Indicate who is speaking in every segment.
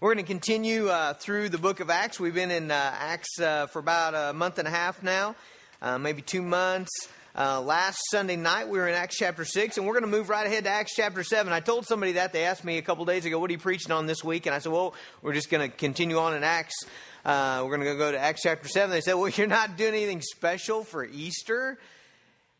Speaker 1: We're going to continue uh, through the book of Acts. We've been in uh, Acts uh, for about a month and a half now, uh, maybe two months. Uh, last Sunday night, we were in Acts chapter 6, and we're going to move right ahead to Acts chapter 7. I told somebody that. They asked me a couple days ago, What are you preaching on this week? And I said, Well, we're just going to continue on in Acts. Uh, we're going to go to Acts chapter 7. They said, Well, you're not doing anything special for Easter.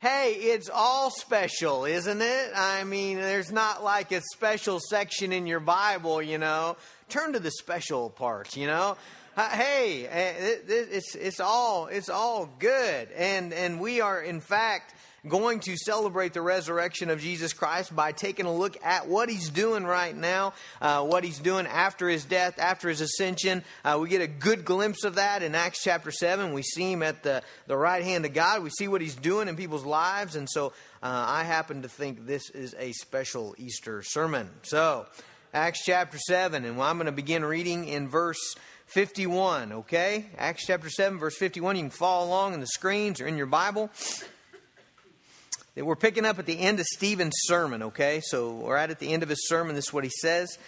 Speaker 1: Hey, it's all special, isn't it? I mean, there's not like a special section in your Bible, you know turn to the special part, you know. Uh, hey, uh, it's it's all it's all good, and and we are in fact going to celebrate the resurrection of Jesus Christ by taking a look at what he's doing right now, uh, what he's doing after his death, after his ascension. Uh, we get a good glimpse of that in Acts chapter 7. We see him at the, the right hand of God. We see what he's doing in people's lives. And so uh, I happen to think this is a special Easter sermon. So Acts chapter 7, and I'm going to begin reading in verse 51, okay? Acts chapter 7, verse 51. You can follow along in the screens or in your Bible. We're picking up at the end of Stephen's sermon, okay? So we're right at the end of his sermon. This is what he says.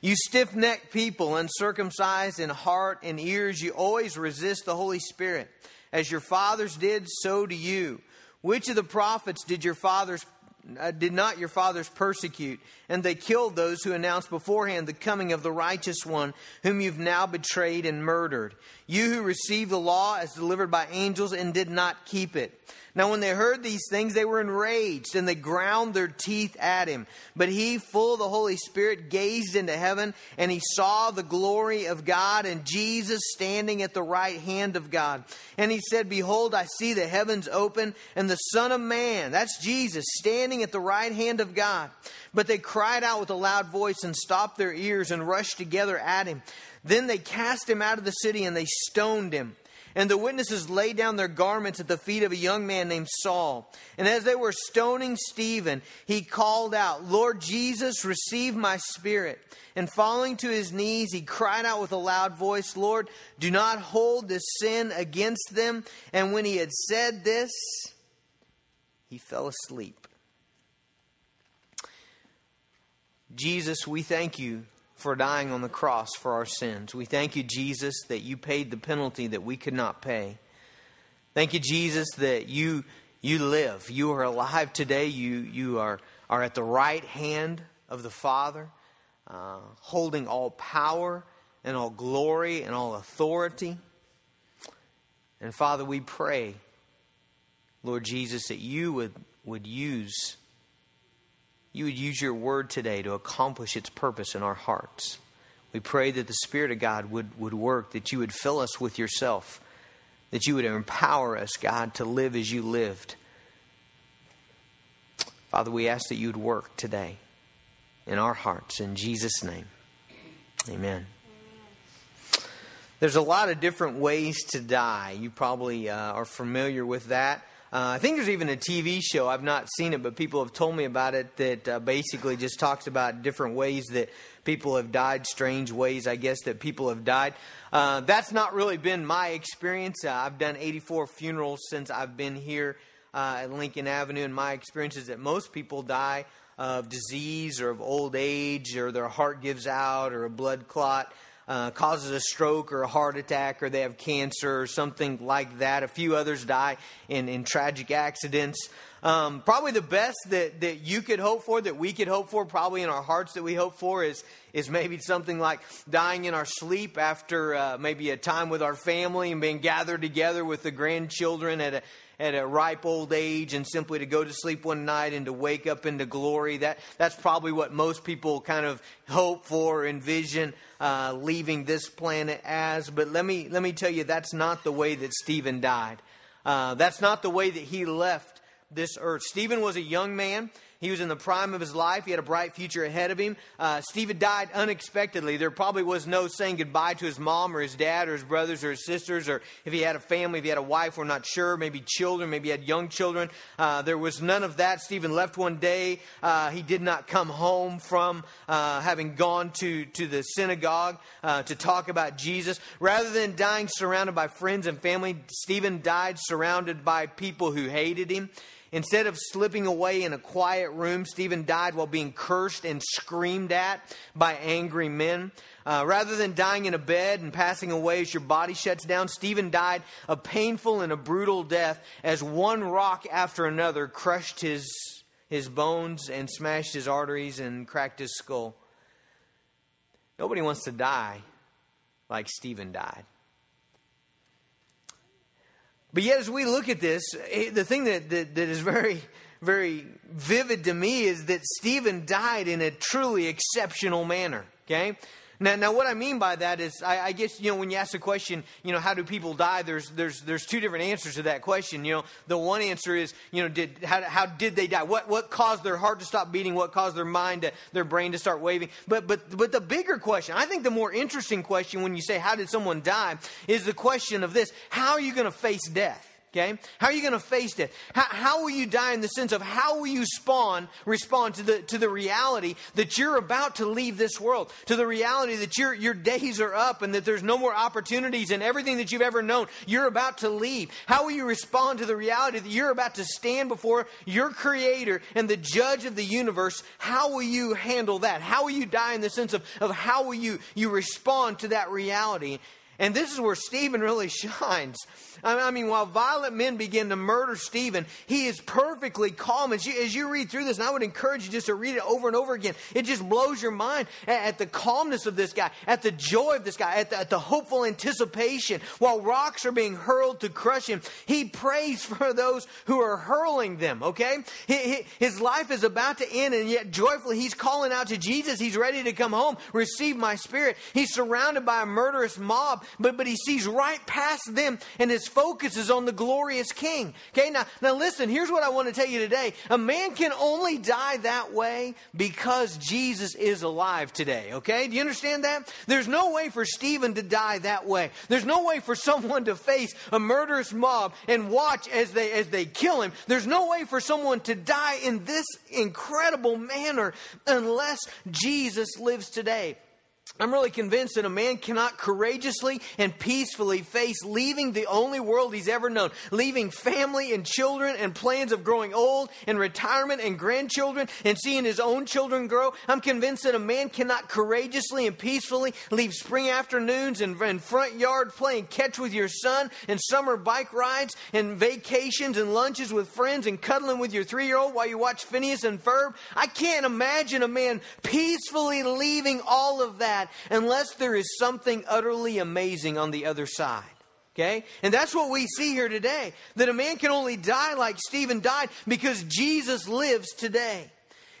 Speaker 1: You stiff necked people, uncircumcised in heart and ears, you always resist the Holy Spirit. As your fathers did, so do you. Which of the prophets did your fathers uh, did not your fathers persecute? And they killed those who announced beforehand the coming of the righteous one, whom you've now betrayed and murdered. You who received the law as delivered by angels and did not keep it. Now, when they heard these things, they were enraged and they ground their teeth at him. But he, full of the Holy Spirit, gazed into heaven and he saw the glory of God and Jesus standing at the right hand of God. And he said, Behold, I see the heavens open and the Son of Man, that's Jesus, standing at the right hand of God. But they cried out with a loud voice and stopped their ears and rushed together at him. Then they cast him out of the city and they stoned him. And the witnesses laid down their garments at the feet of a young man named Saul. And as they were stoning Stephen, he called out, Lord Jesus, receive my spirit. And falling to his knees, he cried out with a loud voice, Lord, do not hold this sin against them. And when he had said this, he fell asleep. Jesus, we thank you for dying on the cross for our sins. We thank you, Jesus, that you paid the penalty that we could not pay. Thank you, Jesus, that you you live. You are alive today. You you are are at the right hand of the Father, uh, holding all power and all glory and all authority. And Father, we pray, Lord Jesus, that you would would use you would use your word today to accomplish its purpose in our hearts. We pray that the Spirit of God would, would work, that you would fill us with yourself, that you would empower us, God, to live as you lived. Father, we ask that you would work today in our hearts. In Jesus' name, amen. There's a lot of different ways to die. You probably uh, are familiar with that. Uh, I think there's even a TV show. I've not seen it, but people have told me about it that uh, basically just talks about different ways that people have died, strange ways, I guess, that people have died. Uh, that's not really been my experience. Uh, I've done 84 funerals since I've been here uh, at Lincoln Avenue, and my experience is that most people die of disease or of old age, or their heart gives out, or a blood clot uh, causes a stroke or a heart attack or they have cancer or something like that. A few others die in, in tragic accidents. Um, probably the best that, that you could hope for, that we could hope for, probably in our hearts that we hope for, is, is maybe something like dying in our sleep after uh, maybe a time with our family and being gathered together with the grandchildren at a, at a ripe old age and simply to go to sleep one night and to wake up into glory. That, that's probably what most people kind of hope for, envision uh, leaving this planet as. But let me, let me tell you, that's not the way that Stephen died. Uh, that's not the way that he left this earth. Stephen was a young man. He was in the prime of his life. He had a bright future ahead of him. Uh, Stephen died unexpectedly. There probably was no saying goodbye to his mom or his dad or his brothers or his sisters, or if he had a family, if he had a wife, we're not sure. Maybe children, maybe he had young children. Uh, there was none of that. Stephen left one day. Uh, he did not come home from uh, having gone to, to the synagogue uh, to talk about Jesus. Rather than dying surrounded by friends and family, Stephen died surrounded by people who hated him. Instead of slipping away in a quiet room, Stephen died while being cursed and screamed at by angry men. Uh, rather than dying in a bed and passing away as your body shuts down, Stephen died a painful and a brutal death as one rock after another crushed his, his bones and smashed his arteries and cracked his skull. Nobody wants to die like Stephen died. But yet, as we look at this, eh, the thing that, that, that is very, very vivid to me is that Stephen died in a truly exceptional manner. Okay? Now, now, what I mean by that is, I, I, guess you know when you ask the question, you know, how do people die? There's there's there's two different answers to that question. You know, the one answer is, you know, did how, how did they die? What what caused their heart to stop beating? What caused their mind to their brain to start waving? But but but the bigger question, I think the more interesting question when you say how did someone die, is the question of this: How are you going to face death? Okay? How are you going to face death? How, how, will you die in the sense of how will you spawn, respond to the, to the reality that you're about to leave this world, to the reality that your, your days are up and that there's no more opportunities and everything that you've ever known, you're about to leave? How will you respond to the reality that you're about to stand before your creator and the judge of the universe? How will you handle that? How will you die in the sense of, of how will you, you respond to that reality? And this is where Stephen really shines. I mean, while violent men begin to murder Stephen, he is perfectly calm. As you, as you read through this, and I would encourage you just to read it over and over again, it just blows your mind at, at the calmness of this guy, at the joy of this guy, at the, at the hopeful anticipation. While rocks are being hurled to crush him, he prays for those who are hurling them, okay? His life is about to end, and yet joyfully he's calling out to Jesus. He's ready to come home, receive my spirit. He's surrounded by a murderous mob but, but he sees right past them and his focus is on the glorious king. Okay, now, now listen, here's what I want to tell you today. A man can only die that way because Jesus is alive today. Okay, do you understand that? There's no way for Stephen to die that way. There's no way for someone to face a murderous mob and watch as they, as they kill him. There's no way for someone to die in this incredible manner unless Jesus lives today. I'm really convinced that a man cannot courageously and peacefully face leaving the only world he's ever known, leaving family and children and plans of growing old and retirement and grandchildren and seeing his own children grow. I'm convinced that a man cannot courageously and peacefully leave spring afternoons and, and front yard playing catch with your son and summer bike rides and vacations and lunches with friends and cuddling with your three year old while you watch Phineas and Ferb. I can't imagine a man peacefully leaving all of that that unless there is something utterly amazing on the other side. Okay? And that's what we see here today. That a man can only die like Stephen died because Jesus lives today.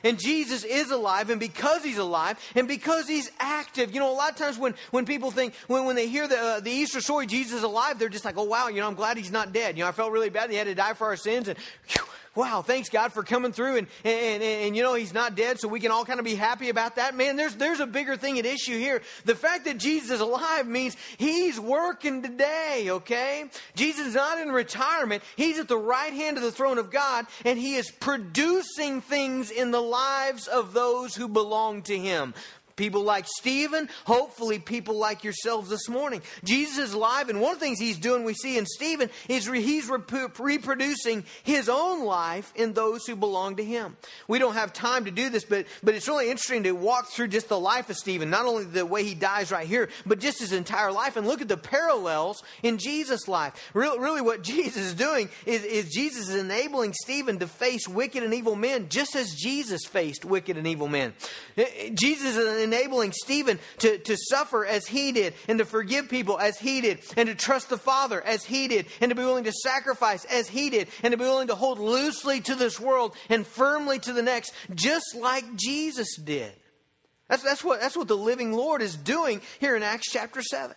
Speaker 1: And Jesus is alive, and because he's alive, and because he's active. You know, a lot of times when, when people think, when, when they hear the, uh, the Easter story, Jesus is alive, they're just like, oh, wow, you know, I'm glad he's not dead. You know, I felt really bad. He had to die for our sins, and whew, wow, thanks God for coming through and, and, and, and, you know, he's not dead, so we can all kind of be happy about that. Man, there's, there's a bigger thing at issue here. The fact that Jesus is alive means he's working today, okay? Jesus is not in retirement. He's at the right hand of the throne of God, and he is producing things in the lives of those who belong to him. People like Stephen, hopefully people like yourselves this morning. Jesus is alive, and one of the things he's doing, we see in Stephen, is he's rep- reproducing his own life in those who belong to him. We don't have time to do this, but, but it's really interesting to walk through just the life of Stephen, not only the way he dies right here, but just his entire life, and look at the parallels in Jesus' life. Really, really what Jesus is doing is, is Jesus is enabling Stephen to face wicked and evil men, just as Jesus faced wicked and evil men. Eh, eh, Jesus is enabling Stephen to, to suffer as he did, and to forgive people as he did, and to trust the Father as he did, and to be willing to sacrifice as he did, and to be willing to hold loosely to this world and firmly to the next, just like Jesus did. That's, that's, what, that's what the living Lord is doing here in Acts chapter 7.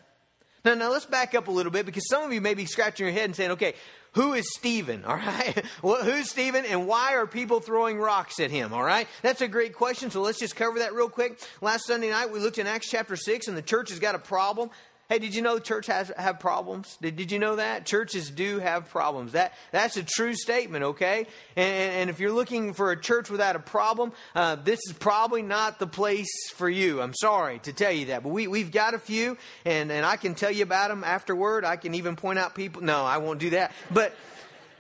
Speaker 1: Now, now let's back up a little bit because some of you may be scratching your head and saying, okay, who is Stephen? All right. Well, who's Stephen and why are people throwing rocks at him? All right. That's a great question. So let's just cover that real quick. Last Sunday night, we looked in Acts chapter 6 and the church has got a problem. Hey, did you know church has have problems? Did, did you know that churches do have problems? That that's a true statement, okay? And, and if you're looking for a church without a problem, uh, this is probably not the place for you. I'm sorry to tell you that, but we we've got a few, and and I can tell you about them afterward. I can even point out people. No, I won't do that, but.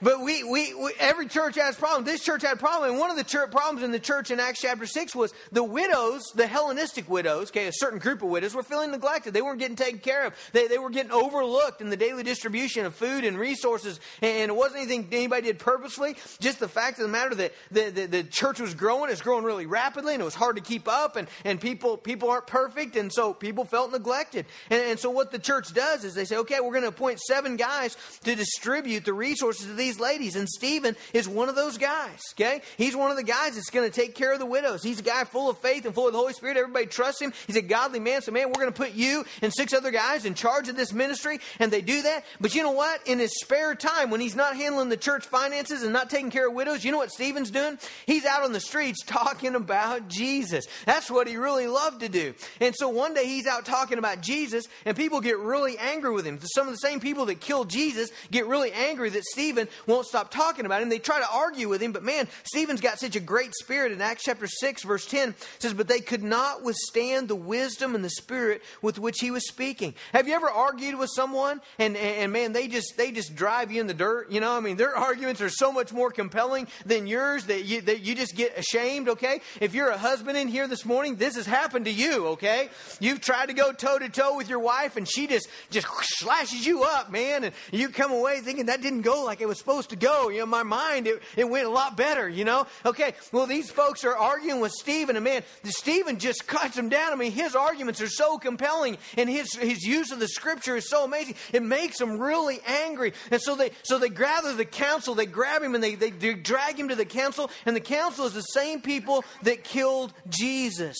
Speaker 1: But we, we, we, every church has problems. This church had a problem. And one of the church, problems in the church in Acts chapter 6 was the widows, the Hellenistic widows, okay, a certain group of widows, were feeling neglected. They weren't getting taken care of. They, they were getting overlooked in the daily distribution of food and resources. And it wasn't anything anybody did purposefully. Just the fact of the matter that the, the, the church was growing. It's growing really rapidly and it was hard to keep up. And, and people, people aren't perfect. And so people felt neglected. And, and so what the church does is they say, okay, we're going to appoint seven guys to distribute the resources to these these ladies. And Stephen is one of those guys, okay? He's one of the guys that's going to take care of the widows. He's a guy full of faith and full of the Holy Spirit. Everybody trusts him. He's a godly man. So, man, we're going to put you and six other guys in charge of this ministry. And they do that. But you know what? In his spare time, when he's not handling the church finances and not taking care of widows, you know what Stephen's doing? He's out on the streets talking about Jesus. That's what he really loved to do. And so one day he's out talking about Jesus, and people get really angry with him. Some of the same people that killed Jesus get really angry that Stephen won't stop talking about him. They try to argue with him, but man, Stephen's got such a great spirit. In Acts chapter 6, verse 10 says, But they could not withstand the wisdom and the spirit with which he was speaking. Have you ever argued with someone and, and, and man, they just they just drive you in the dirt? You know, I mean, their arguments are so much more compelling than yours that you that you just get ashamed, okay? If you're a husband in here this morning, this has happened to you, okay? You've tried to go toe to toe with your wife and she just just slashes you up, man, and you come away thinking that didn't go like it was supposed to go. You know, my mind, it, it went a lot better, you know? Okay, well, these folks are arguing with Stephen, and man, Stephen just cuts them down. I mean, his arguments are so compelling, and his, his use of the scripture is so amazing. It makes them really angry. And so they, so they gather the council, they grab him, and they, they, they drag him to the council, and the council is the same people that killed Jesus.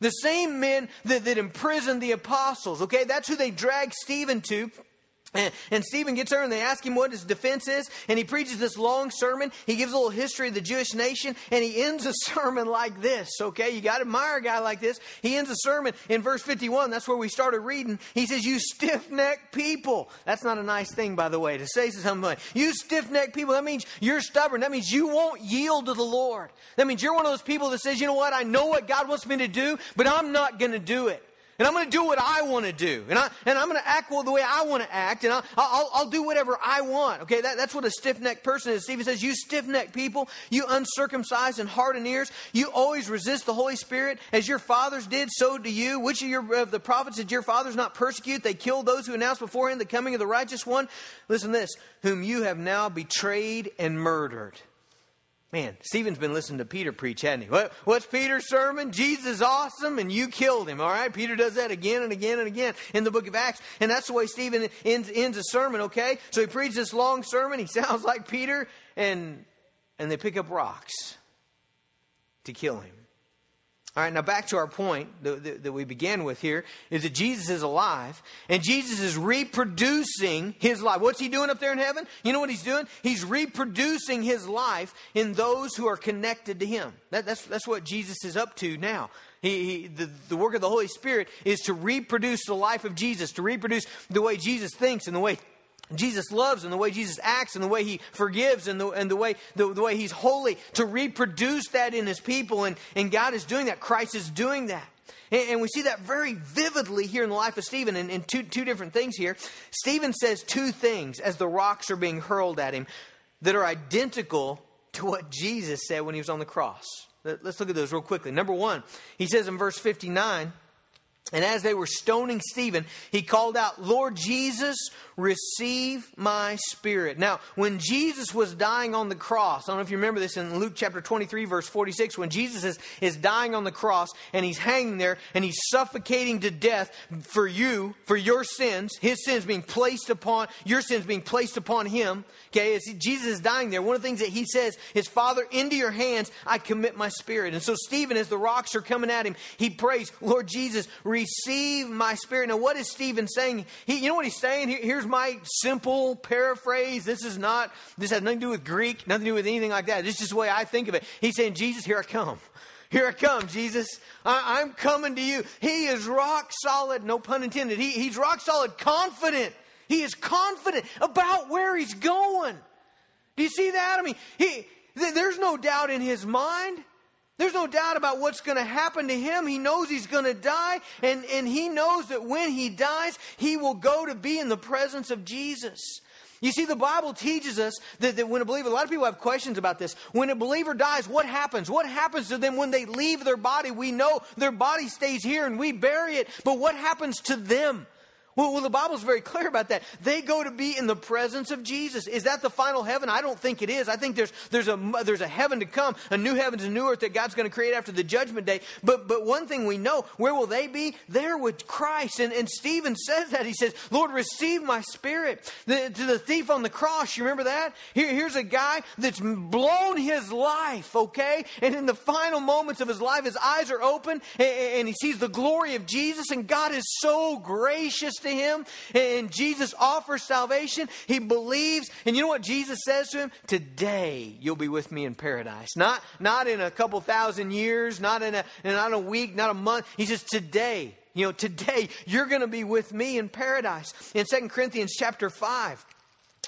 Speaker 1: The same men that, that imprisoned the apostles. Okay, that's who they drag Stephen to. And, Stephen gets there and they ask him what his defense is. And he preaches this long sermon. He gives a little history of the Jewish nation. And he ends a sermon like this. Okay, you got to admire a guy like this. He ends a sermon in verse 51. That's where we started reading. He says, You stiff necked people. That's not a nice thing, by the way, to say to somebody. You stiff necked people. That means you're stubborn. That means you won't yield to the Lord. That means you're one of those people that says, You know what? I know what God wants me to do, but I'm not going to do it. And I'm going to do what I want to do. And, I, and I'm going to act the way I want to act. And I'll, I'll, I'll do whatever I want. Okay, that, that's what a stiff necked person is. Stephen says, You stiff necked people, you uncircumcised and heart and ears, you always resist the Holy Spirit. As your fathers did, so do you. Which of, your, of the prophets did your fathers not persecute? They killed those who announced beforehand the coming of the righteous one. Listen to this, whom you have now betrayed and murdered. Man, Stephen's been listening to Peter preach, hasn't he? What, what's Peter's sermon? Jesus is awesome and you killed him, all right? Peter does that again and again and again in the book of Acts. And that's the way Stephen ends, ends a sermon, okay? So he preaches this long sermon. He sounds like Peter and, and they pick up rocks to kill him. All right, now back to our point that, we began with here is that Jesus is alive and Jesus is reproducing his life. What's he doing up there in heaven? You know what he's doing? He's reproducing his life in those who are connected to him. That, that's, that's what Jesus is up to now. He, he, the, the work of the Holy Spirit is to reproduce the life of Jesus, to reproduce the way Jesus thinks and the way Jesus loves and the way Jesus acts and the way he forgives and the, and the, way, the, the way he's holy, to reproduce that in his people. And, and God is doing that. Christ is doing that. And, and we see that very vividly here in the life of Stephen in, in two, two different things here. Stephen says two things as the rocks are being hurled at him that are identical to what Jesus said when he was on the cross. Let's look at those real quickly. Number one, he says in verse 59, and as they were stoning Stephen, he called out, Lord Jesus, receive my spirit. Now, when Jesus was dying on the cross, I don't know if you remember this in Luke chapter 23, verse 46, when Jesus is, is dying on the cross and he's hanging there and he's suffocating to death for you, for your sins, his sins being placed upon, your sins being placed upon him. Okay, as Jesus is dying there, one of the things that he says is, Father, into your hands I commit my spirit. And so Stephen, as the rocks are coming at him, he prays, Lord Jesus, receive my spirit. Now, what is Stephen saying? He, you know what he's saying? here's my simple paraphrase. This is not, this has nothing to do with Greek, nothing to do with anything like that. This is just the way I think of it. He's saying, Jesus, here I come. Here I come, Jesus. I, am coming to you. He is rock solid, no pun intended. He, he's rock solid, confident. He is confident about where he's going. Do you see that? I mean, he, there's no doubt in his mind. There's no doubt about what's going to happen to him. He knows he's going to die, and, and he knows that when he dies, he will go to be in the presence of Jesus. You see, the Bible teaches us that, that, when a believer, a lot of people have questions about this. When a believer dies, what happens? What happens to them when they leave their body? We know their body stays here and we bury it, but what happens to them? Well, well, the Bible's very clear about that. They go to be in the presence of Jesus. Is that the final heaven? I don't think it is. I think there's, there's, a, there's a heaven to come, a new heavens and new earth that God's going to create after the judgment day. But, but one thing we know, where will they be? There with Christ. And, and Stephen says that. He says, Lord, receive my spirit. The, to the thief on the cross, you remember that? Here, here's a guy that's blown his life, okay? And in the final moments of his life, his eyes are open and, and he sees the glory of Jesus, and God is so gracious to him, and Jesus offers salvation. He believes, and you know what Jesus says to him? Today you'll be with me in paradise. Not, not in a couple thousand years, not in a, not a week, not a month. He says, Today, you know, today you're going to be with me in paradise. In Second Corinthians chapter 5,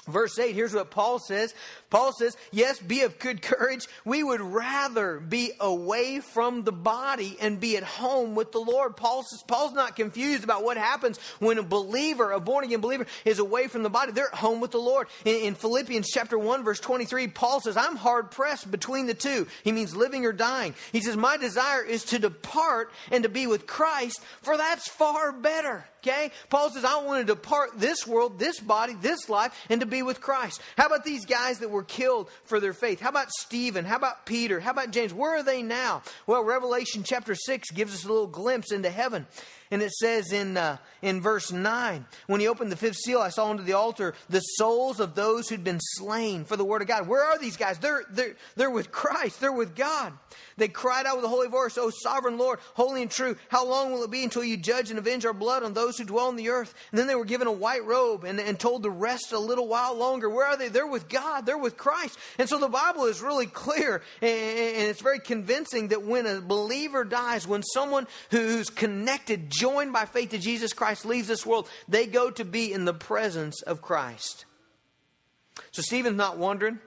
Speaker 1: Verse 8, here's what Paul says. Paul says, Yes, be of good courage. We would rather be away from the body and be at home with the Lord. Paul says, Paul's not confused about what happens when a believer, a born again believer, is away from the body. They're at home with the Lord. In, in Philippians chapter 1, verse 23, Paul says, I'm hard pressed between the two. He means living or dying. He says, My desire is to depart and to be with Christ, for that's far better. Okay? Paul says, I want to depart this world, this body, this life, and to be with Christ. How about these guys that were killed for their faith? How about Stephen? How about Peter? How about James? Where are they now? Well, Revelation chapter 6 gives us a little glimpse into heaven. And it says in, uh, in verse 9, when he opened the fifth seal, I saw under the altar the souls of those who'd been slain for the word of God. Where are these guys? They're, they're, they're with Christ, they're with God. They cried out with a holy voice, O sovereign Lord, holy and true, how long will it be until you judge and avenge our blood on those who dwell on the earth? And then they were given a white robe and, and told to rest a little while longer. Where are they? They're with God, they're with Christ. And so the Bible is really clear and, and it's very convincing that when a believer dies, when someone who's connected, joined by faith to Jesus Christ, leaves this world, they go to be in the presence of Christ. So Stephen's not wondering.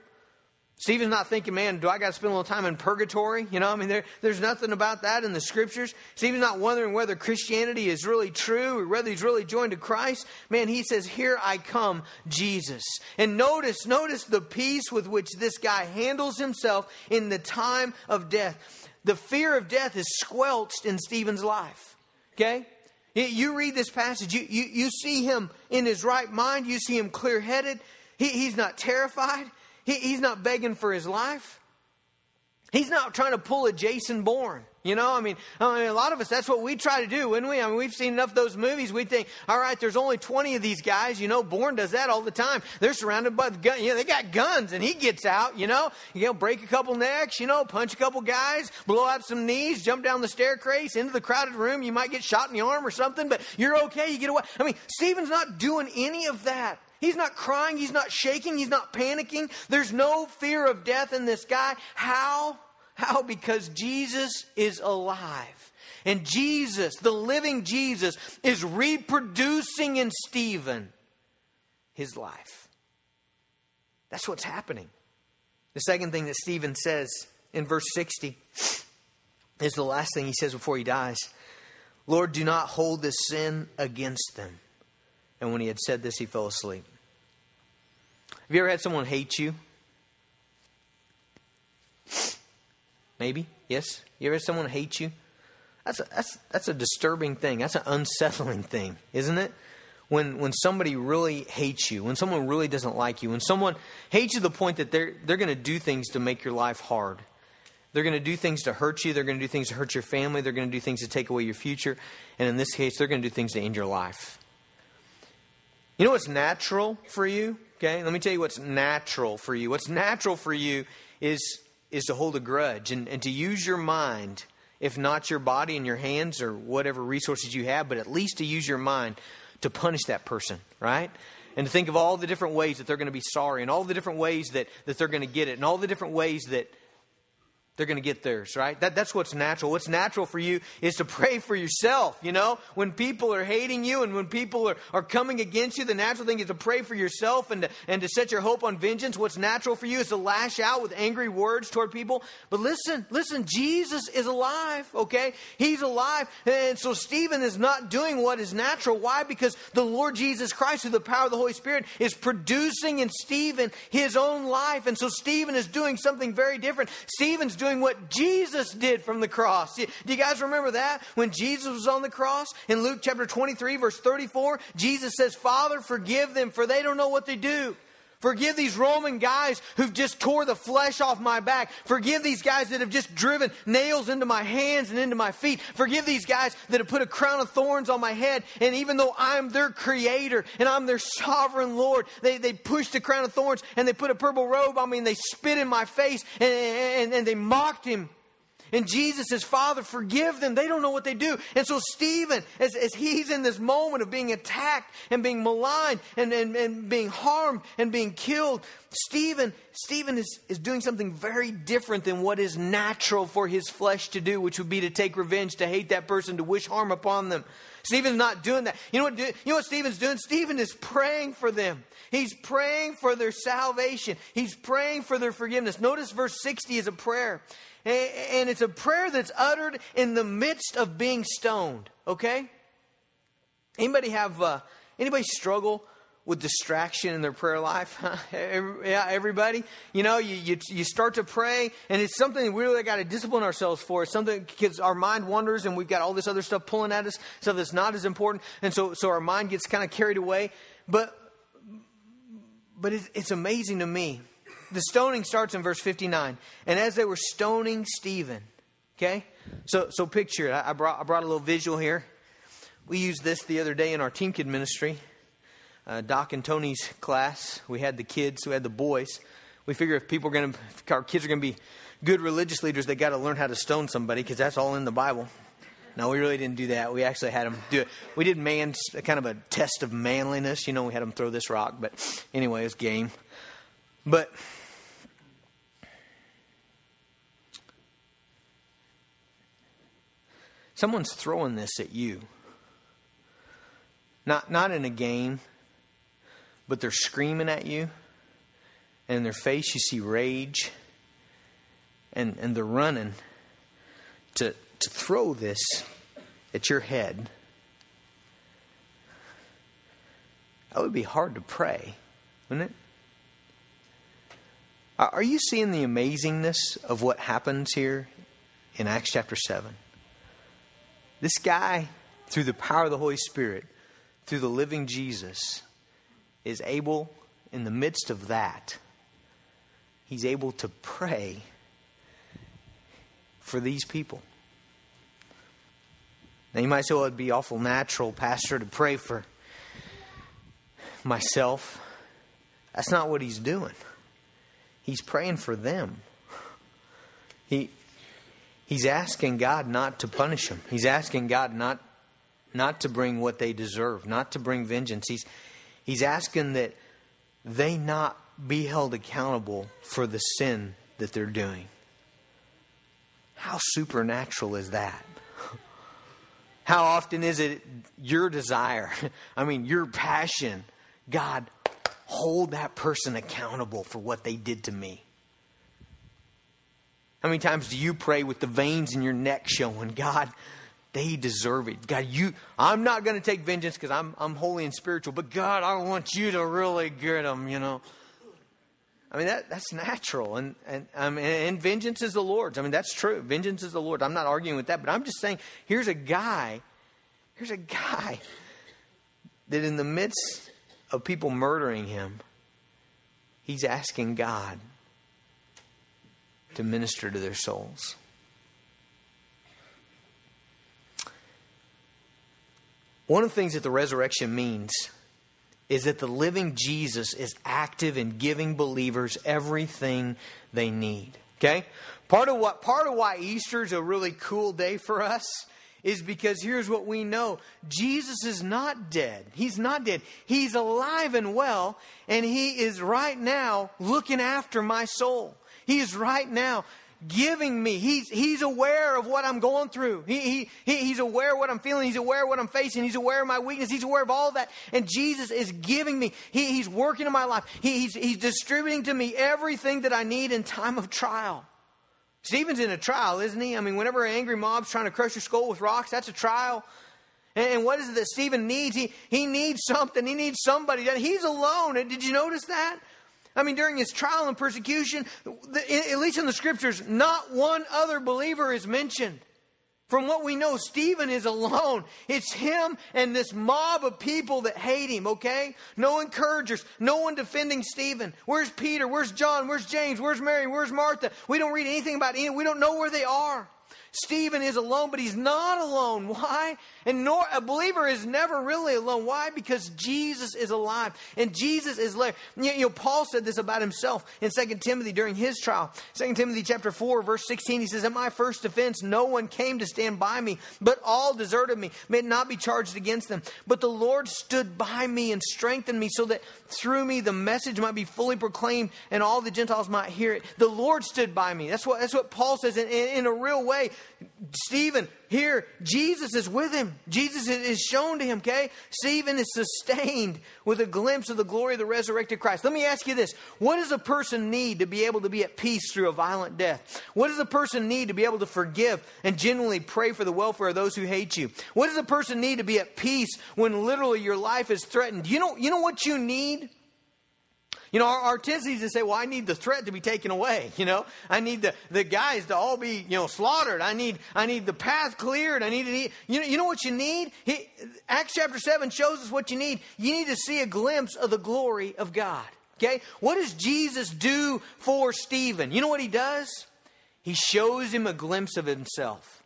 Speaker 1: Stephen's not thinking, man, do I got to spend a little time in purgatory? You know, I mean, there, there's nothing about that in the scriptures. Stephen's not wondering whether Christianity is really true or whether he's really joined to Christ. Man, he says, here I come, Jesus. And notice, notice the peace with which this guy handles himself in the time of death. The fear of death is squelched in Stephen's life. Okay? You read this passage, you, you, you see him in his right mind, you see him clear headed. He, he's not terrified. He, he's not begging for his life. He's not trying to pull a Jason Bourne. You know, I mean, I mean, a lot of us, that's what we try to do, wouldn't we? I mean, we've seen enough of those movies. We think, all right, there's only 20 of these guys. You know, Bourne does that all the time. They're surrounded by the gun. You know, they got guns and he gets out, you know, you know, break a couple necks, you know, punch a couple guys, blow out some knees, jump down the staircase into the crowded room. You might get shot in the arm or something, but you're okay. You get away. I mean, Stephen's not doing any of that. He's not crying. He's not shaking. He's not panicking. There's no fear of death in this guy. How? How? Because Jesus is alive. And Jesus, the living Jesus, is reproducing in Stephen his life. That's what's happening. The second thing that Stephen says in verse 60 is the last thing he says before he dies Lord, do not hold this sin against them. And when he had said this, he fell asleep. Have you ever had someone hate you? Maybe, yes. You ever had someone hate you? That's a, that's, that's a disturbing thing. That's an unsettling thing, isn't it? When, when somebody really hates you, when someone really doesn't like you, when someone hates you to the point that they're, they're going to do things to make your life hard. They're going to do things to hurt you. They're going to do things to hurt your family. They're going to do things to take away your future. And in this case, they're going to do things to end your life. You know what's natural for you? Okay, let me tell you what's natural for you. What's natural for you is, is to hold a grudge and, and to use your mind, if not your body and your hands or whatever resources you have, but at least to use your mind to punish that person, right? And to think of all the different ways that they're going to be sorry and all the different ways that, that they're going to get it and all the different ways that they're going to get theirs, right? That, that's what's natural. What's natural for you is to pray for yourself, you know? When people are hating you and when people are, are coming against you, the natural thing is to pray for yourself and to, and to set your hope on vengeance. What's natural for you is to lash out with angry words toward people. But listen, listen, Jesus is alive, okay? He's alive. And so Stephen is not doing what is natural. Why? Because the Lord Jesus Christ, through the power of the Holy Spirit, is producing in Stephen his own life. And so Stephen is doing something very different. Stephen's doing doing what Jesus did from the cross. Do you guys remember that? When Jesus was on the cross in Luke chapter 23, verse 34, Jesus says, Father, forgive them, for they don't know what they do. Forgive these Roman guys who've just tore the flesh off my back. Forgive these guys that have just driven nails into my hands and into my feet. Forgive these guys that have put a crown of thorns on my head. And even though I'm their creator and I'm their sovereign Lord, they, they pushed a crown of thorns and they put a purple robe on me and they spit in my face and, and, and they mocked him. And Jesus says, Father, forgive them. They don't know what they do. And so, Stephen, as, as he's in this moment of being attacked and being maligned and, and, and being harmed and being killed, Stephen, Stephen is, is doing something very different than what is natural for his flesh to do, which would be to take revenge, to hate that person, to wish harm upon them. Stephen's not doing that. You know what, you know what Stephen's doing? Stephen is praying for them. He's praying for their salvation. He's praying for their forgiveness. Notice verse 60 is a prayer. And it's a prayer that's uttered in the midst of being stoned, okay? Anybody have, uh, anybody struggle with distraction in their prayer life? yeah, everybody. You know, you, you, you, start to pray, and it's something we really got to discipline ourselves for. It's something because our mind wanders, and we've got all this other stuff pulling at us, stuff that's not as important, and so so our mind gets kind of carried away. But but it's, it's amazing to me the stoning starts in verse 59. And as they were stoning Stephen, okay? So, so picture it. I brought, I brought a little visual here. We used this the other day in our team kid ministry. Uh, Doc and Tony's class, we had the kids, we had the boys. We figure if people are going to, our kids are going to be good religious leaders, they got to learn how to stone somebody because that's all in the Bible. No, we really didn't do that. We actually had them do it. We did man, kind of a test of manliness. You know, we had them throw this rock, but anyway, it's game. But Someone's throwing this at you. Not, not in a game, but they're screaming at you. And in their face, you see rage. And, and they're running to, to throw this at your head. That would be hard to pray, wouldn't it? Are you seeing the amazingness of what happens here in Acts chapter 7? This guy, through the power of the Holy Spirit, through the living Jesus, is able, in the midst of that, he's able to pray for these people. Now, you might say, well, it'd be awful natural, Pastor, to pray for myself. That's not what he's doing. He's praying for them. He, He's asking God not to punish them. He's asking God not, not to bring what they deserve, not to bring vengeance. He's, he's asking that they not be held accountable for the sin that they're doing. How supernatural is that? How often is it your desire? I mean, your passion. God, hold that person accountable for what they did to me. How many times do you pray with the veins in your neck showing, God, they deserve it. God, you, I'm not going to take vengeance because I'm, I'm holy and spiritual, but God, I want you to really get them, you know. I mean, that, that's natural. And, and, um, and vengeance is the Lord's. I mean, that's true. Vengeance is the Lord. I'm not arguing with that, but I'm just saying here's a guy, here's a guy that in the midst of people murdering him, he's asking God to minister to their souls. One of the things that the resurrection means is that the living Jesus is active in giving believers everything they need. Okay? Part of what part of why Easter is a really cool day for us is because here's what we know. Jesus is not dead. He's not dead. He's alive and well, and he is right now looking after my soul. He is right now giving me. He's, he's aware of what I'm going through. He, he, he, he's aware of what I'm feeling. He's aware of what I'm facing. He's aware of my weakness. He's aware of all that. And Jesus is giving me. He, he's working in my life. He, he's, he's distributing to me everything that I need in time of trial. Stephen's in a trial, isn't he? I mean, whenever an angry mob's trying to crush your skull with rocks, that's a trial. And what is it that Stephen needs? He, he needs something. He needs somebody. He's alone. And did you notice that? I mean, during his trial and persecution, at least in the scriptures, not one other believer is mentioned. From what we know, Stephen is alone. It's him and this mob of people that hate him, okay? No encouragers, no one defending Stephen. Where's Peter? Where's John? Where's James? Where's Mary? Where's Martha? We don't read anything about any, we don't know where they are. Stephen is alone, but he's not alone. Why? And nor a believer is never really alone. Why? Because Jesus is alive and Jesus is there. You, know, Paul said this about himself in 2 Timothy during his trial. 2 Timothy chapter 4, verse 16, he says, At my first defense, no one came to stand by me, but all deserted me. May it not be charged against them. But the Lord stood by me and strengthened me so that through me the message might be fully proclaimed and all the Gentiles might hear it. The Lord stood by me. That's what, that's what Paul says in, in, in a real way. Stephen, here, Jesus is with him. Jesus is shown to him, okay? Stephen is sustained with a glimpse of the glory of the resurrected Christ. Let me ask you this What does a person need to be able to be at peace through a violent death? What does a person need to be able to forgive and genuinely pray for the welfare of those who hate you? What does a person need to be at peace when literally your life is threatened? You know, you know what you need? You know, our, our tendency to say, well, I need the threat to be taken away. You know, I need the, the guys to all be, you know, slaughtered. I need, I need the path cleared. I need to, you know, you know what you need? He, Acts chapter 7 shows us what you need. You need to see a glimpse of the glory of God. Okay? What does Jesus do for Stephen? You know what he does? He shows him a glimpse of himself.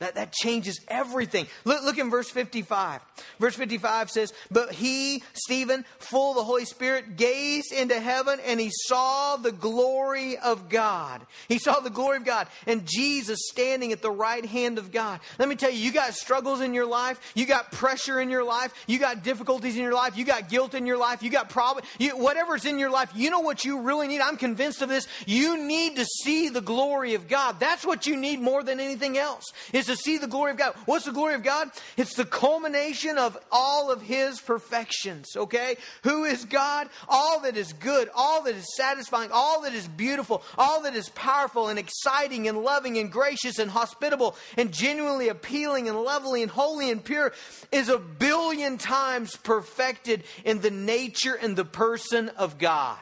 Speaker 1: That, that changes everything. Look, look in verse 55. Verse 55 says, But he, Stephen, full of the Holy Spirit, gazed into heaven and he saw the glory of God. He saw the glory of God and Jesus standing at the right hand of God. Let me tell you, you got struggles in your life, you got pressure in your life, you got difficulties in your life, you got guilt in your life, you got problems, you, whatever's in your life, you know what you really need? I'm convinced of this. You need to see the glory of God. That's what you need more than anything else. Is to see the glory of God. What's the glory of God? It's the culmination of all of His perfections, okay? Who is God? All that is good, all that is satisfying, all that is beautiful, all that is powerful and exciting and loving and gracious and hospitable and genuinely appealing and lovely and holy and pure is a billion times perfected in the nature and the person of God.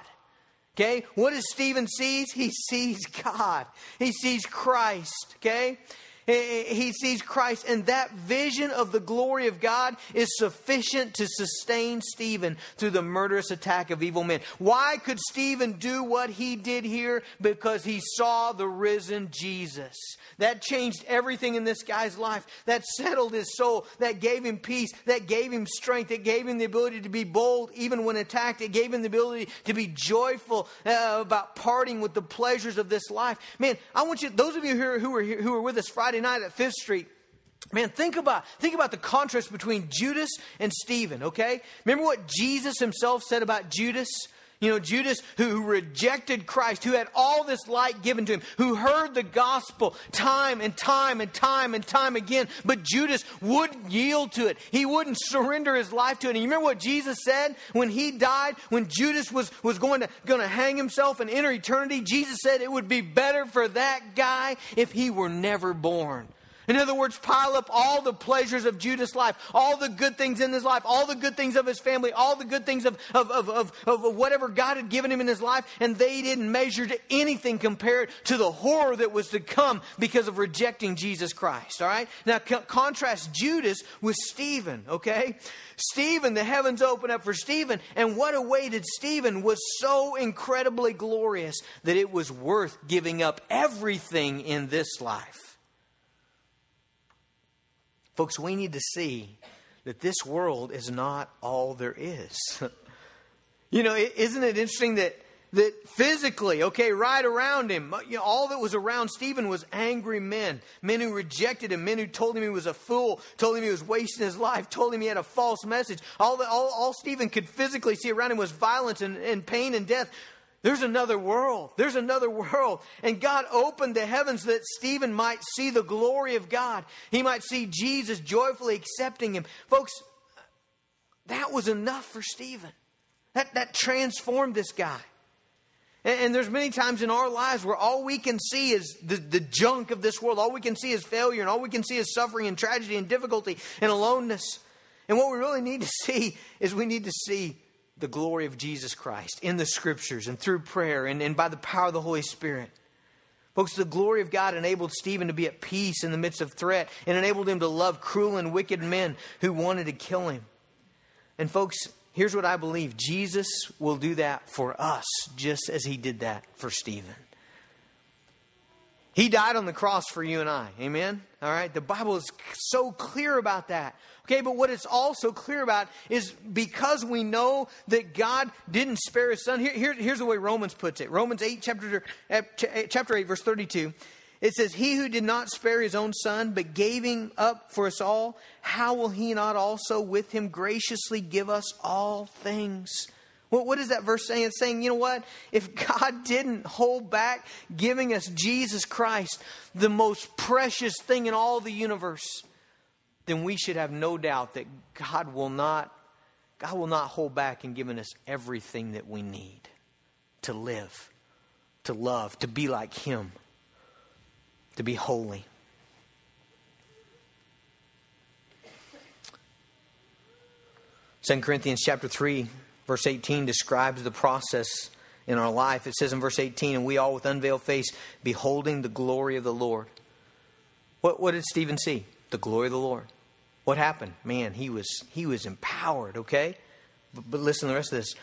Speaker 1: Okay? What does Stephen sees? He sees God. He sees Christ. Okay? He sees Christ, and that vision of the glory of God is sufficient to sustain Stephen through the murderous attack of evil men. Why could Stephen do what he did here? Because he saw the risen Jesus. That changed everything in this guy's life. That settled his soul. That gave him peace. That gave him strength. It gave him the ability to be bold even when attacked. It gave him the ability to be joyful uh, about parting with the pleasures of this life. Man, I want you, those of you who are, who are, who are with us Friday Friday night at Fifth Street, Man, think about think about the contrast between Judas and Stephen, okay? Remember what Jesus himself said about Judas? You know, Judas who rejected Christ, who had all this light given to him, who heard the gospel time and time and time and time again, but Judas wouldn't yield to it. He wouldn't surrender his life to it. And you remember what Jesus said when he died, when Judas was, was going to, going to hang himself and enter eternity? Jesus said it would be better for that guy if he were never born. In other words, pile up all the pleasures of Judas' life, all the good things in his life, all the good things of his family, all the good things of, of, of, of, of whatever God had given him in his life, and they didn't measure to anything compared to the horror that was to come because of rejecting Jesus Christ. All right? Now, co- contrast Judas with Stephen, okay? Stephen, the heavens open up for Stephen, and what awaited Stephen was so incredibly glorious that it was worth giving up everything in this life. Folks, we need to see that this world is not all there is. you know, isn't it interesting that that physically, okay, right around him, you know, all that was around Stephen was angry men, men who rejected him, men who told him he was a fool, told him he was wasting his life, told him he had a false message. All, that, all, all Stephen could physically see around him was violence and, and pain and death. There's another world. There's another world. And God opened the heavens that Stephen might see the glory of God. He might see Jesus joyfully accepting him. Folks, that was enough for Stephen. That, that transformed this guy. And, and there's many times in our lives where all we can see is the, the junk of this world. All we can see is failure, and all we can see is suffering and tragedy and difficulty and aloneness. And what we really need to see is we need to see the glory of Jesus Christ in the scriptures and through prayer and, and by the power of the Holy Spirit. Folks, the glory of God enabled Stephen to be at peace in the midst of threat and enabled him to love cruel and wicked men who wanted to kill him. And, folks, here's what I believe Jesus will do that for us just as he did that for Stephen. He died on the cross for you and I. Amen? All right? The Bible is so clear about that. Okay, but what it's also clear about is because we know that God didn't spare his son. Here, here, here's the way Romans puts it Romans 8, chapter, eh, eh, chapter 8, verse 32. It says, He who did not spare his own son, but gave him up for us all, how will he not also with him graciously give us all things? What, what is that verse saying? It's saying, you know what? If God didn't hold back giving us Jesus Christ, the most precious thing in all the universe, then we should have no doubt that God will not, God will not hold back in giving us everything that we need to live, to love, to be like Him, to be holy. Second Corinthians chapter 3 Verse 18 describes the process in our life. It says in verse 18, and we all with unveiled face, beholding the glory of the Lord. What, what did Stephen see? The glory of the Lord. What happened? Man, he was he was empowered, okay? But, but listen to the rest of this.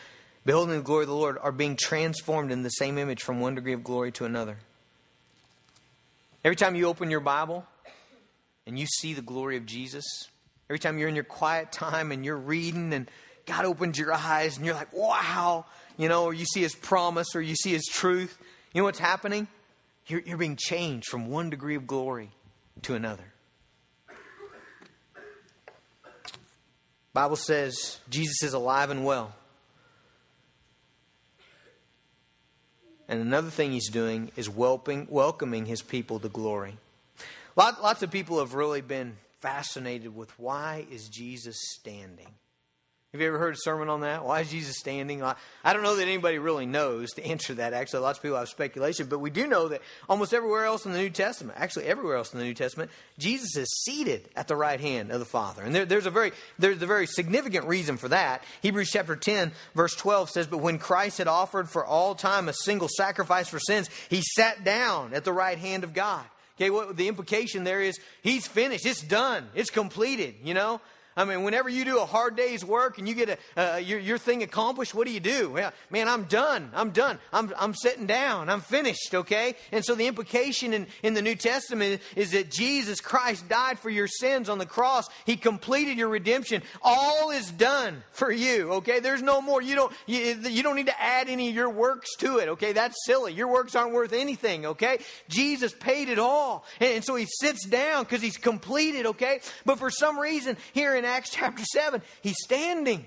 Speaker 1: Beholding the glory of the Lord are being transformed in the same image from one degree of glory to another. Every time you open your Bible and you see the glory of Jesus, every time you're in your quiet time and you're reading and God opens your eyes and you're like, wow, you know, or you see his promise or you see his truth. You know what's happening? You're, you're being changed from one degree of glory to another. Bible says Jesus is alive and well. And another thing he's doing is welcoming, welcoming his people to glory. lots of people have really been fascinated with why is Jesus standing? Have you ever heard a sermon on that? Why is Jesus standing? I don't know that anybody really knows to answer that. Actually, lots of people have speculation, but we do know that almost everywhere else in the New Testament, actually everywhere else in the New Testament, Jesus is seated at the right hand of the Father. And there, there's a very there's a very significant reason for that. Hebrews chapter 10, verse 12 says, But when Christ had offered for all time a single sacrifice for sins, he sat down at the right hand of God. Okay, what the implication there is he's finished. It's done. It's completed, you know? I mean, whenever you do a hard day's work and you get a, uh, your, your thing accomplished, what do you do? Well, man, I'm done. I'm done. I'm, I'm sitting down. I'm finished, okay? And so the implication in, in the New Testament is that Jesus Christ died for your sins on the cross. He completed your redemption. All is done for you, okay? There's no more. You don't, you, you don't need to add any of your works to it, okay? That's silly. Your works aren't worth anything, okay? Jesus paid it all. And, and so he sits down because he's completed, okay? But for some reason, here in Acts chapter 7, he's standing.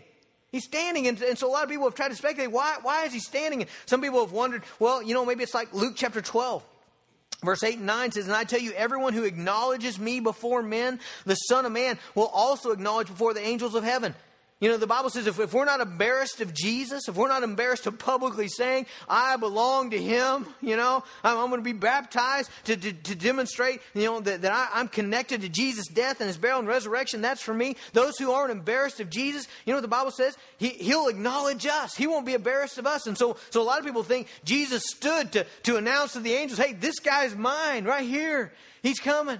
Speaker 1: He's standing, and, and, so a lot of people have tried to speculate why, why is he standing? And some people have wondered, well, you know, maybe it's like Luke chapter 12. Verse 8 and 9 says, And I tell you, everyone who acknowledges me before men, the Son of Man, will also acknowledge before the angels of heaven. You know, the Bible says if, if we're not embarrassed of Jesus, if we're not embarrassed of publicly saying, I belong to Him, you know, I'm, I'm going to be baptized to, to, to, demonstrate, you know, that, that I, am connected to Jesus' death and His burial and resurrection, that's for me. Those who aren't embarrassed of Jesus, you know what the Bible says? He, he'll acknowledge us. He won't be embarrassed of us. And so, so a lot of people think Jesus stood to, to announce to the angels, hey, this guy's mine right here. He's coming.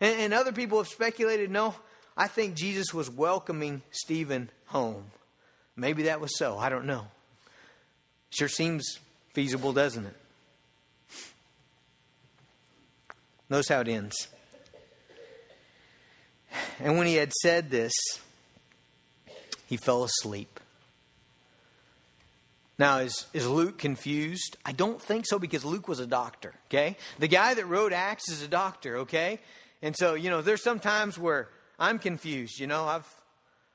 Speaker 1: And, and other people have speculated, no, I think Jesus was welcoming Stephen home. Maybe that was so. I don't know. Sure seems feasible, doesn't it? Notice how it ends. And when he had said this, he fell asleep. Now, is, is Luke confused? I don't think so because Luke was a doctor, okay? The guy that wrote Acts is a doctor, okay? And so, you know, there's some times where I'm confused. You know, I've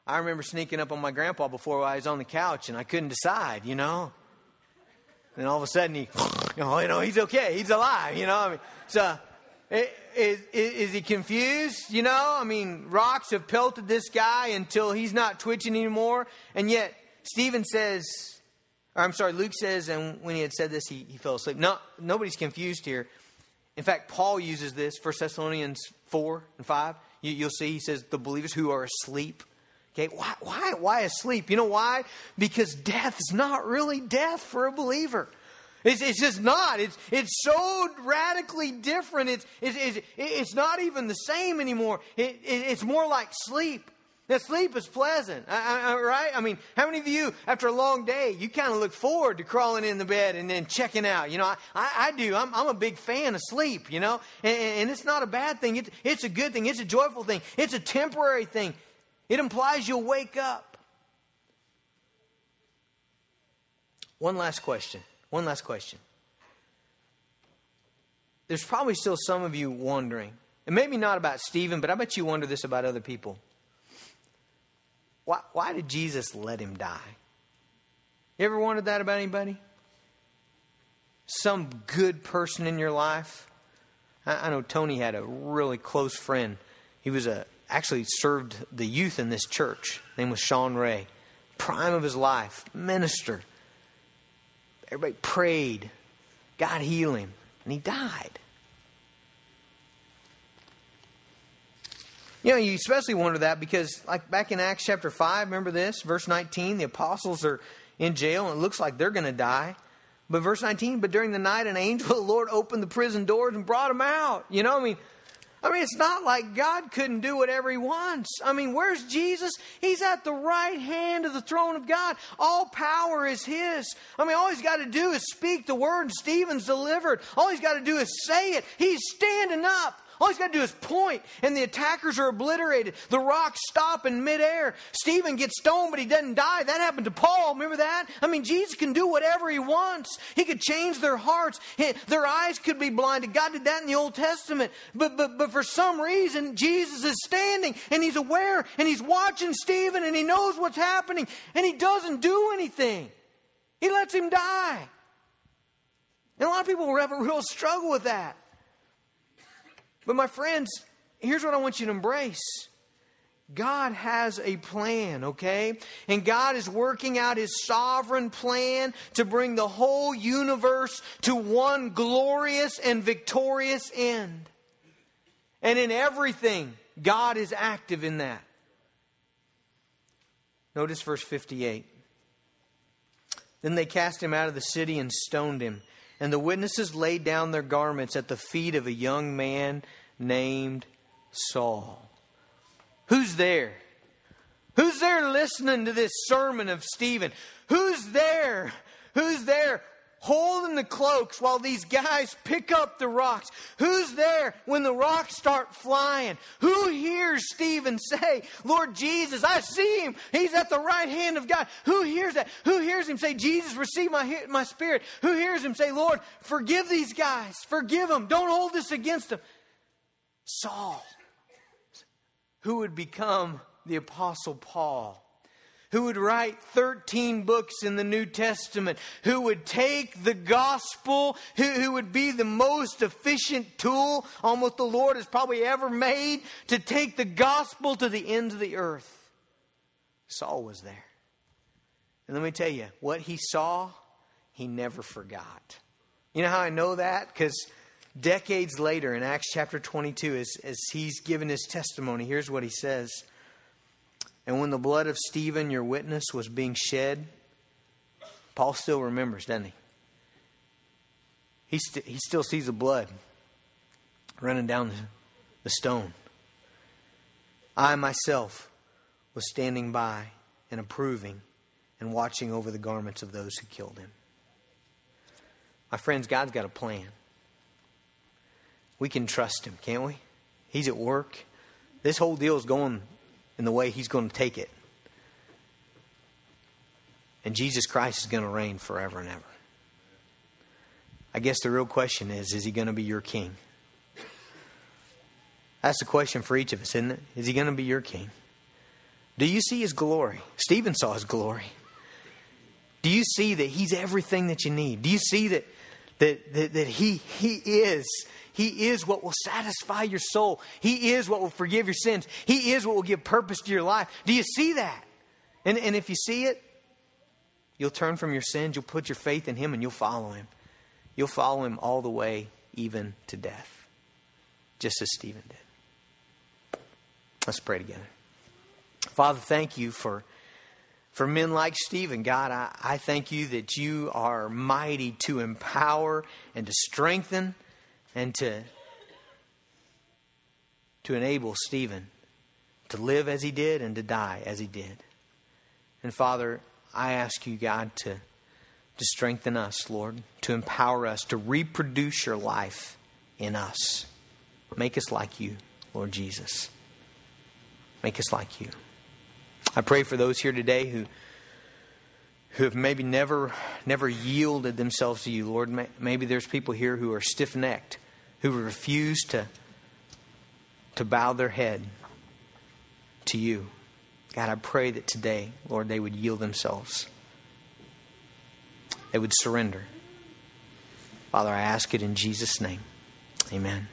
Speaker 1: I remember sneaking up on my grandpa before I was on the couch and I couldn't decide, you know. And all of a sudden, he, know, you know he's okay. He's alive, you know. I mean, so is, is, is, he confused? You know, I mean, rocks have pelted this guy until he's not twitching anymore. And yet, Stephen says, or I'm sorry, Luke says, and when he had said this, he, he fell asleep. No, nobody's confused here. In fact, Paul uses this, 1 Thessalonians 4 and 5. You, will see, he says, the believers who are asleep. Okay, why, why, why asleep? You know why? Because death is not really death for a believer. It's, it's just not. It's, it's so radically different. It's, it's, it's, it's not even the same anymore. It, it, it's more like sleep. Now, sleep is pleasant, I, I, right? I mean, how many of you, after a long day, you kind of look forward to crawling in the bed and then checking out? You know, I, I do. I'm, I'm a big fan of sleep, you know, and, and it's not a bad thing. It's, it's a good thing. It's a joyful thing. It's a temporary thing. It implies you'll wake up. One last question. One last question. There's probably still some of you wondering, and maybe not about Stephen, but I bet you wonder this about other people. Why, why did Jesus let him die? You ever wondered that about anybody? Some good person in your life? I, I know Tony had a really close friend. He was a actually served the youth in this church. His name was Sean Ray. Prime of his life, minister. Everybody prayed. God healed him. And he died. You know, you especially wonder that because, like back in Acts chapter 5, remember this? Verse 19, the apostles are in jail and it looks like they're going to die. But verse 19, but during the night, an angel of the Lord opened the prison doors and brought them out. You know, I mean, I mean, it's not like God couldn't do whatever He wants. I mean, where's Jesus? He's at the right hand of the throne of God. All power is His. I mean, all He's got to do is speak the word, and Stephen's delivered. All He's got to do is say it. He's standing up. All he's got to do is point, and the attackers are obliterated. The rocks stop in midair. Stephen gets stoned, but he doesn't die. That happened to Paul. Remember that? I mean, Jesus can do whatever he wants. He could change their hearts. Their eyes could be blinded. God did that in the Old Testament. But, but, but for some reason, Jesus is standing, and he's aware, and he's watching Stephen, and he knows what's happening, and he doesn't do anything. He lets him die. And a lot of people will have a real struggle with that. But my friends, here's what I want you to embrace. God has a plan, okay? And God is working out His sovereign plan to bring the whole universe to one glorious and victorious end. And in everything, God is active in that. Notice verse 58. Then they cast him out of the city and stoned him. And the witnesses laid down their garments at the feet of a young man named Saul. Who's there? Who's there listening to this sermon of Stephen? Who's there? Who's there holding the cloaks while these guys pick up the rocks? Who's there when the rocks start flying? Who hears Stephen say, Lord Jesus, I see him. He's at the right hand of God. Who hears that? Who hears him say, Jesus, receive my, my spirit? Who hears him say, Lord, forgive these guys. Forgive them. Don't hold this against them. Saul, who would become the Apostle Paul who would write 13 books in the New Testament, who would take the gospel, who, who would be the most efficient tool almost the Lord has probably ever made to take the gospel to the ends of the earth. Saul was there. And let me tell you, what he saw, he never forgot. You know how I know that? Because decades later in Acts chapter 22, as, as he's given his testimony, here's what he says. And when the blood of Stephen, your witness, was being shed, Paul still remembers, doesn't he? He, st- he still sees the blood running down the, the stone. I myself was standing by and approving and watching over the garments of those who killed him. My friends, God's got a plan. We can trust him, can't we? He's at work. This whole deal is going in the way He's going to take it. And Jesus Christ is going to reign forever and ever. I guess the real question is is He going to be your king? That's the question for each of us, isn't it? Is He going to be your king? Do you see His glory? Stephen saw His glory. Do you see that He's everything that you need? Do you see that, that, that, that he, he is? He is what will satisfy your soul. He is what will forgive your sins. He is what will give purpose to your life. Do you see that? And, and if you see it, you'll turn from your sins, you'll put your faith in Him, and you'll follow Him. You'll follow Him all the way, even to death, just as Stephen did. Let's pray together. Father, thank you for for men like Stephen, God, I, I thank you that you are mighty to empower and to strengthen and to, to enable Stephen to live as he did and to die as he did. And Father, I ask you, God, to, to strengthen us, Lord, to empower us, to reproduce your life in us. Make us like you, Lord Jesus. Make us like you. I pray for those here today who who have maybe never never yielded themselves to you, Lord. Maybe there's people here who are stiff-necked, who refuse to to bow their head to you. God, I pray that today, Lord, they would yield themselves. They would surrender. Father, I ask it in Jesus' name. Amen.